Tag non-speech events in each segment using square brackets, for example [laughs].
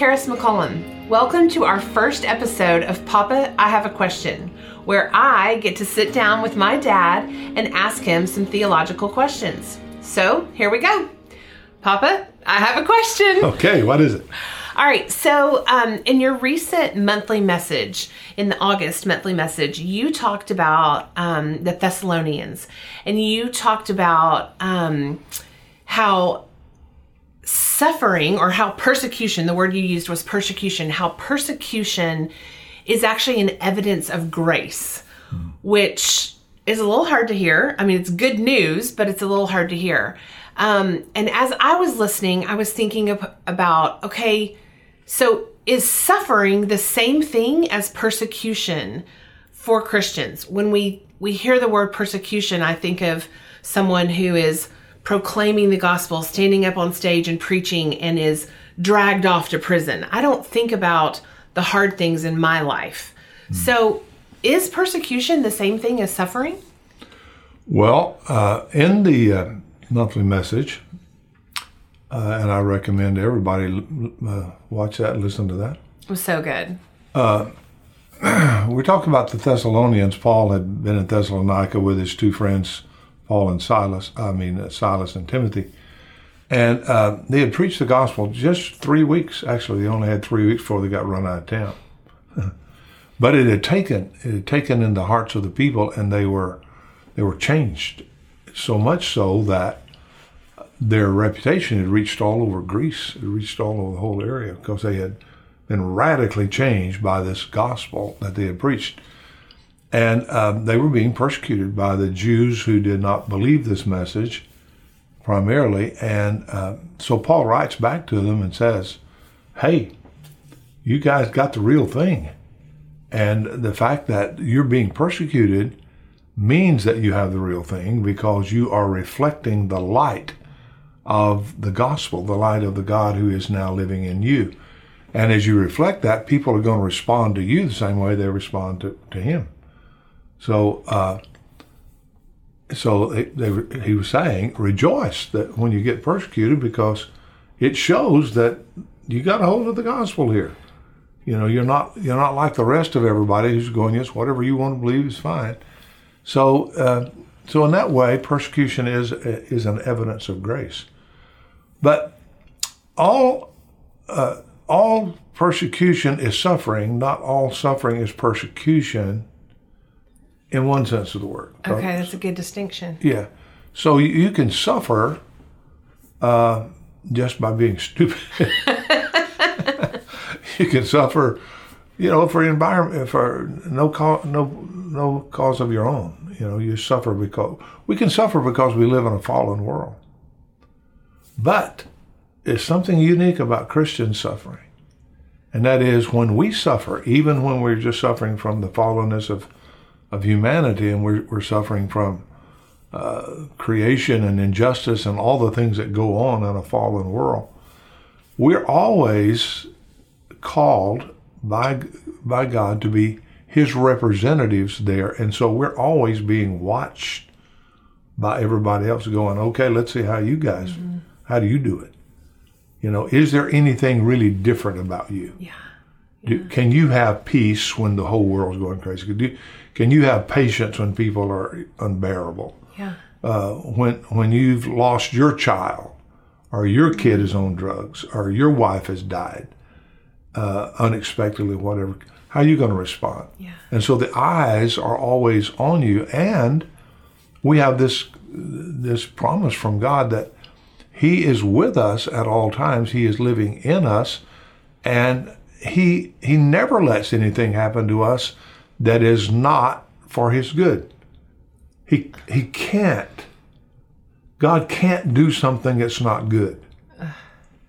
Karis McCollum. Welcome to our first episode of Papa, I Have a Question, where I get to sit down with my dad and ask him some theological questions. So here we go. Papa, I have a question. Okay, what is it? All right, so um, in your recent monthly message, in the August monthly message, you talked about um, the Thessalonians and you talked about um, how suffering or how persecution, the word you used was persecution, how persecution is actually an evidence of grace, which is a little hard to hear. I mean, it's good news, but it's a little hard to hear. Um, and as I was listening, I was thinking of, about okay, so is suffering the same thing as persecution for Christians? When we we hear the word persecution, I think of someone who is proclaiming the gospel, standing up on stage and preaching, and is dragged off to prison. I don't think about the hard things in my life. So, is persecution the same thing as suffering? Well, uh, in the uh, monthly message, uh, and I recommend everybody uh, watch that listen to that. It was so good. [clears throat] We're talking about the Thessalonians. Paul had been in Thessalonica with his two friends, Paul and Silas. I mean, uh, Silas and Timothy. And uh, they had preached the gospel just three weeks. Actually, they only had three weeks before they got run out of town. [laughs] but it had taken it had taken in the hearts of the people, and they were they were changed so much so that their reputation had reached all over Greece. It reached all over the whole area because they had been radically changed by this gospel that they had preached. And um, they were being persecuted by the Jews who did not believe this message primarily. And uh, so Paul writes back to them and says, Hey, you guys got the real thing. And the fact that you're being persecuted means that you have the real thing because you are reflecting the light of the gospel, the light of the God who is now living in you. And as you reflect that, people are going to respond to you the same way they respond to, to him. So, uh, so they, they, he was saying, rejoice that when you get persecuted because it shows that you got a hold of the gospel here. You know, you're not you're not like the rest of everybody who's going, yes, whatever you want to believe is fine. So, uh, so in that way, persecution is is an evidence of grace. But all uh, all persecution is suffering. Not all suffering is persecution. In one sense of the word. Okay, that's a good distinction. Yeah. So you, you can suffer uh, just by being stupid. [laughs] you can suffer, you know, for environment for no cause, no no cause of your own. You know, you suffer because we can suffer because we live in a fallen world. But there's something unique about Christian suffering, and that is when we suffer, even when we're just suffering from the fallenness of of humanity, and we're we're suffering from uh, creation and injustice and all the things that go on in a fallen world. We're always called by by God to be His representatives there, and so we're always being watched by everybody else. Going, okay, let's see how you guys, how do you do it? You know, is there anything really different about you? Yeah. Do, can you have peace when the whole world's going crazy? You, can you have patience when people are unbearable? Yeah. Uh, when when you've lost your child, or your kid is on drugs, or your wife has died uh, unexpectedly, whatever, how are you going to respond? Yeah. And so the eyes are always on you, and we have this this promise from God that He is with us at all times. He is living in us, and He He never lets anything happen to us that is not for His good. He He can't. God can't do something that's not good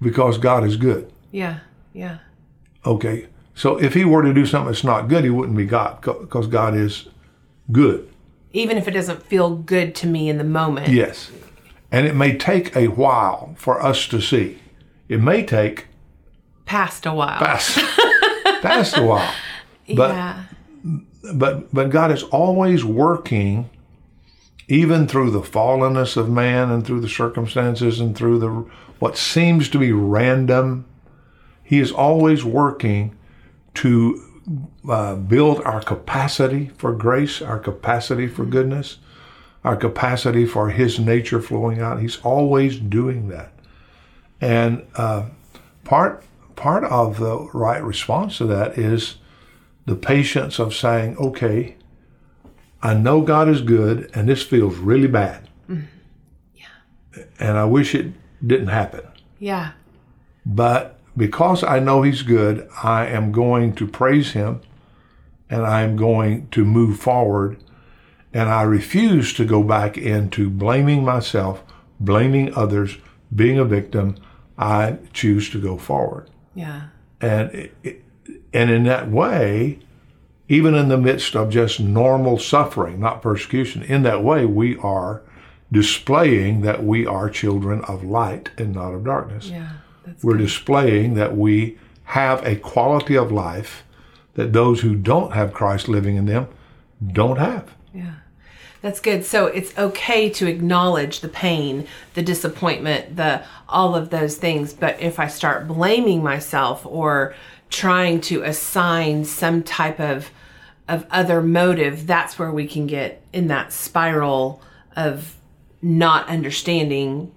because God is good. Yeah. Yeah. Okay. So if he were to do something that's not good, he wouldn't be God because God is good. Even if it doesn't feel good to me in the moment. Yes. And it may take a while for us to see. It may take Past a while. past, [laughs] past a while. But yeah. But but God is always working even through the fallenness of man and through the circumstances and through the what seems to be random He is always working to uh, build our capacity for grace, our capacity for goodness, our capacity for His nature flowing out. He's always doing that. And uh, part part of the right response to that is the patience of saying, okay, I know God is good, and this feels really bad. Mm-hmm. Yeah. And I wish it didn't happen. Yeah. But because I know He's good, I am going to praise Him and I am going to move forward. And I refuse to go back into blaming myself, blaming others, being a victim. I choose to go forward. Yeah. And and in that way, even in the midst of just normal suffering, not persecution, in that way we are displaying that we are children of light and not of darkness. Yeah. We're good. displaying that we have a quality of life that those who don't have Christ living in them don't have. Yeah. That's good. So it's okay to acknowledge the pain, the disappointment, the all of those things, but if I start blaming myself or trying to assign some type of of other motive, that's where we can get in that spiral of not understanding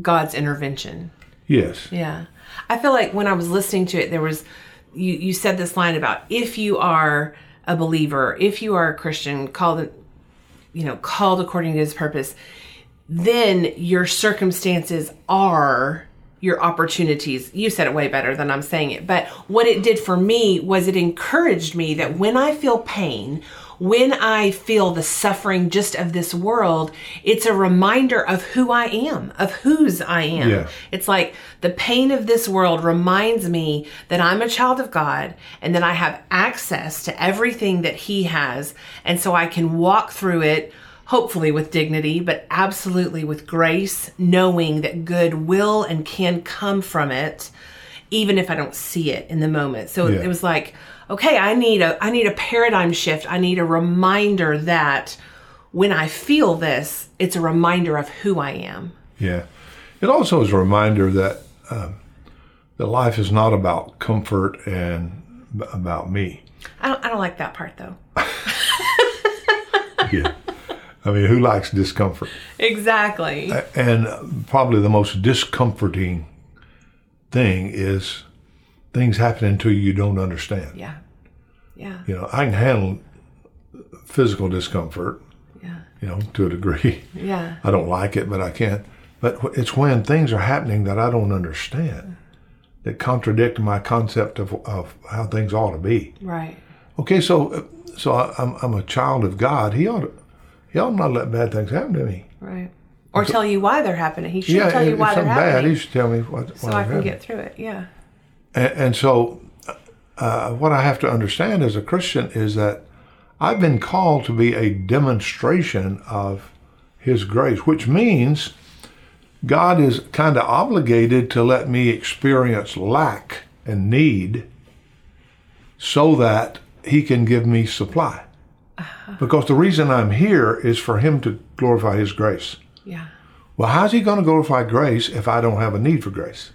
God's intervention. Yes. Yeah. I feel like when I was listening to it, there was, you, you said this line about if you are a believer, if you are a Christian, called, you know, called according to his purpose, then your circumstances are your opportunities. You said it way better than I'm saying it. But what it did for me was it encouraged me that when I feel pain, when I feel the suffering just of this world, it's a reminder of who I am, of whose I am. Yeah. It's like the pain of this world reminds me that I'm a child of God and that I have access to everything that He has. And so I can walk through it hopefully with dignity, but absolutely with grace, knowing that good will and can come from it, even if I don't see it in the moment. So yeah. it was like, okay, I need a I need a paradigm shift. I need a reminder that when I feel this, it's a reminder of who I am. Yeah, it also is a reminder that um, that life is not about comfort and about me. I don't I don't like that part though. [laughs] yeah. I mean, who likes discomfort? Exactly. And probably the most discomforting thing is things happening to you you don't understand. Yeah. Yeah. You know, I can handle physical discomfort. Yeah. You know, to a degree. Yeah. [laughs] I don't like it, but I can't. But it's when things are happening that I don't understand that contradict my concept of, of how things ought to be. Right. Okay, so so I, am I'm, I'm a child of God. He ought to Y'all not let bad things happen to me. Right. Or tell you why they're happening. He should yeah, tell you why they're happening. bad, he should tell me what. So I can happening. get through it. Yeah. And, and so, uh, what I have to understand as a Christian is that I've been called to be a demonstration of His grace, which means God is kind of obligated to let me experience lack and need so that He can give me supply. Uh-huh. Because the reason I'm here is for Him to glorify His grace. Yeah. Well, how's He going to glorify grace if I don't have a need for grace?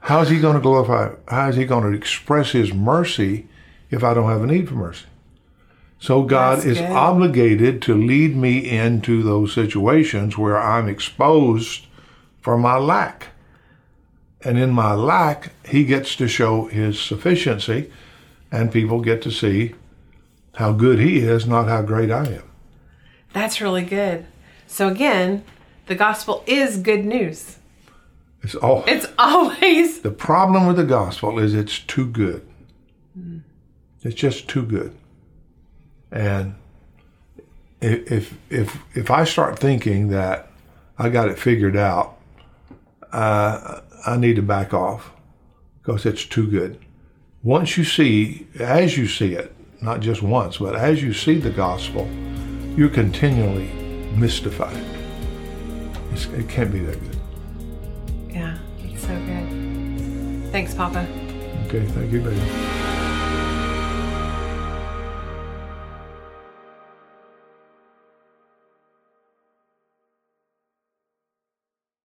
How is He going to glorify, how is He going to express His mercy if I don't have a need for mercy? So God That's is good. obligated to lead me into those situations where I'm exposed for my lack. And in my lack, He gets to show His sufficiency, and people get to see how good he is, not how great I am. That's really good. So again, the gospel is good news. It's all. It's always. [laughs] The problem with the gospel is it's too good. Mm. It's just too good. And if if if I start thinking that I got it figured out, uh, I need to back off because it's too good. Once you see, as you see it, not just once, but as you see the gospel, you're continually mystified. It's, it can't be that good. Yeah, it's so good. Thanks, Papa. Okay, thank you, baby.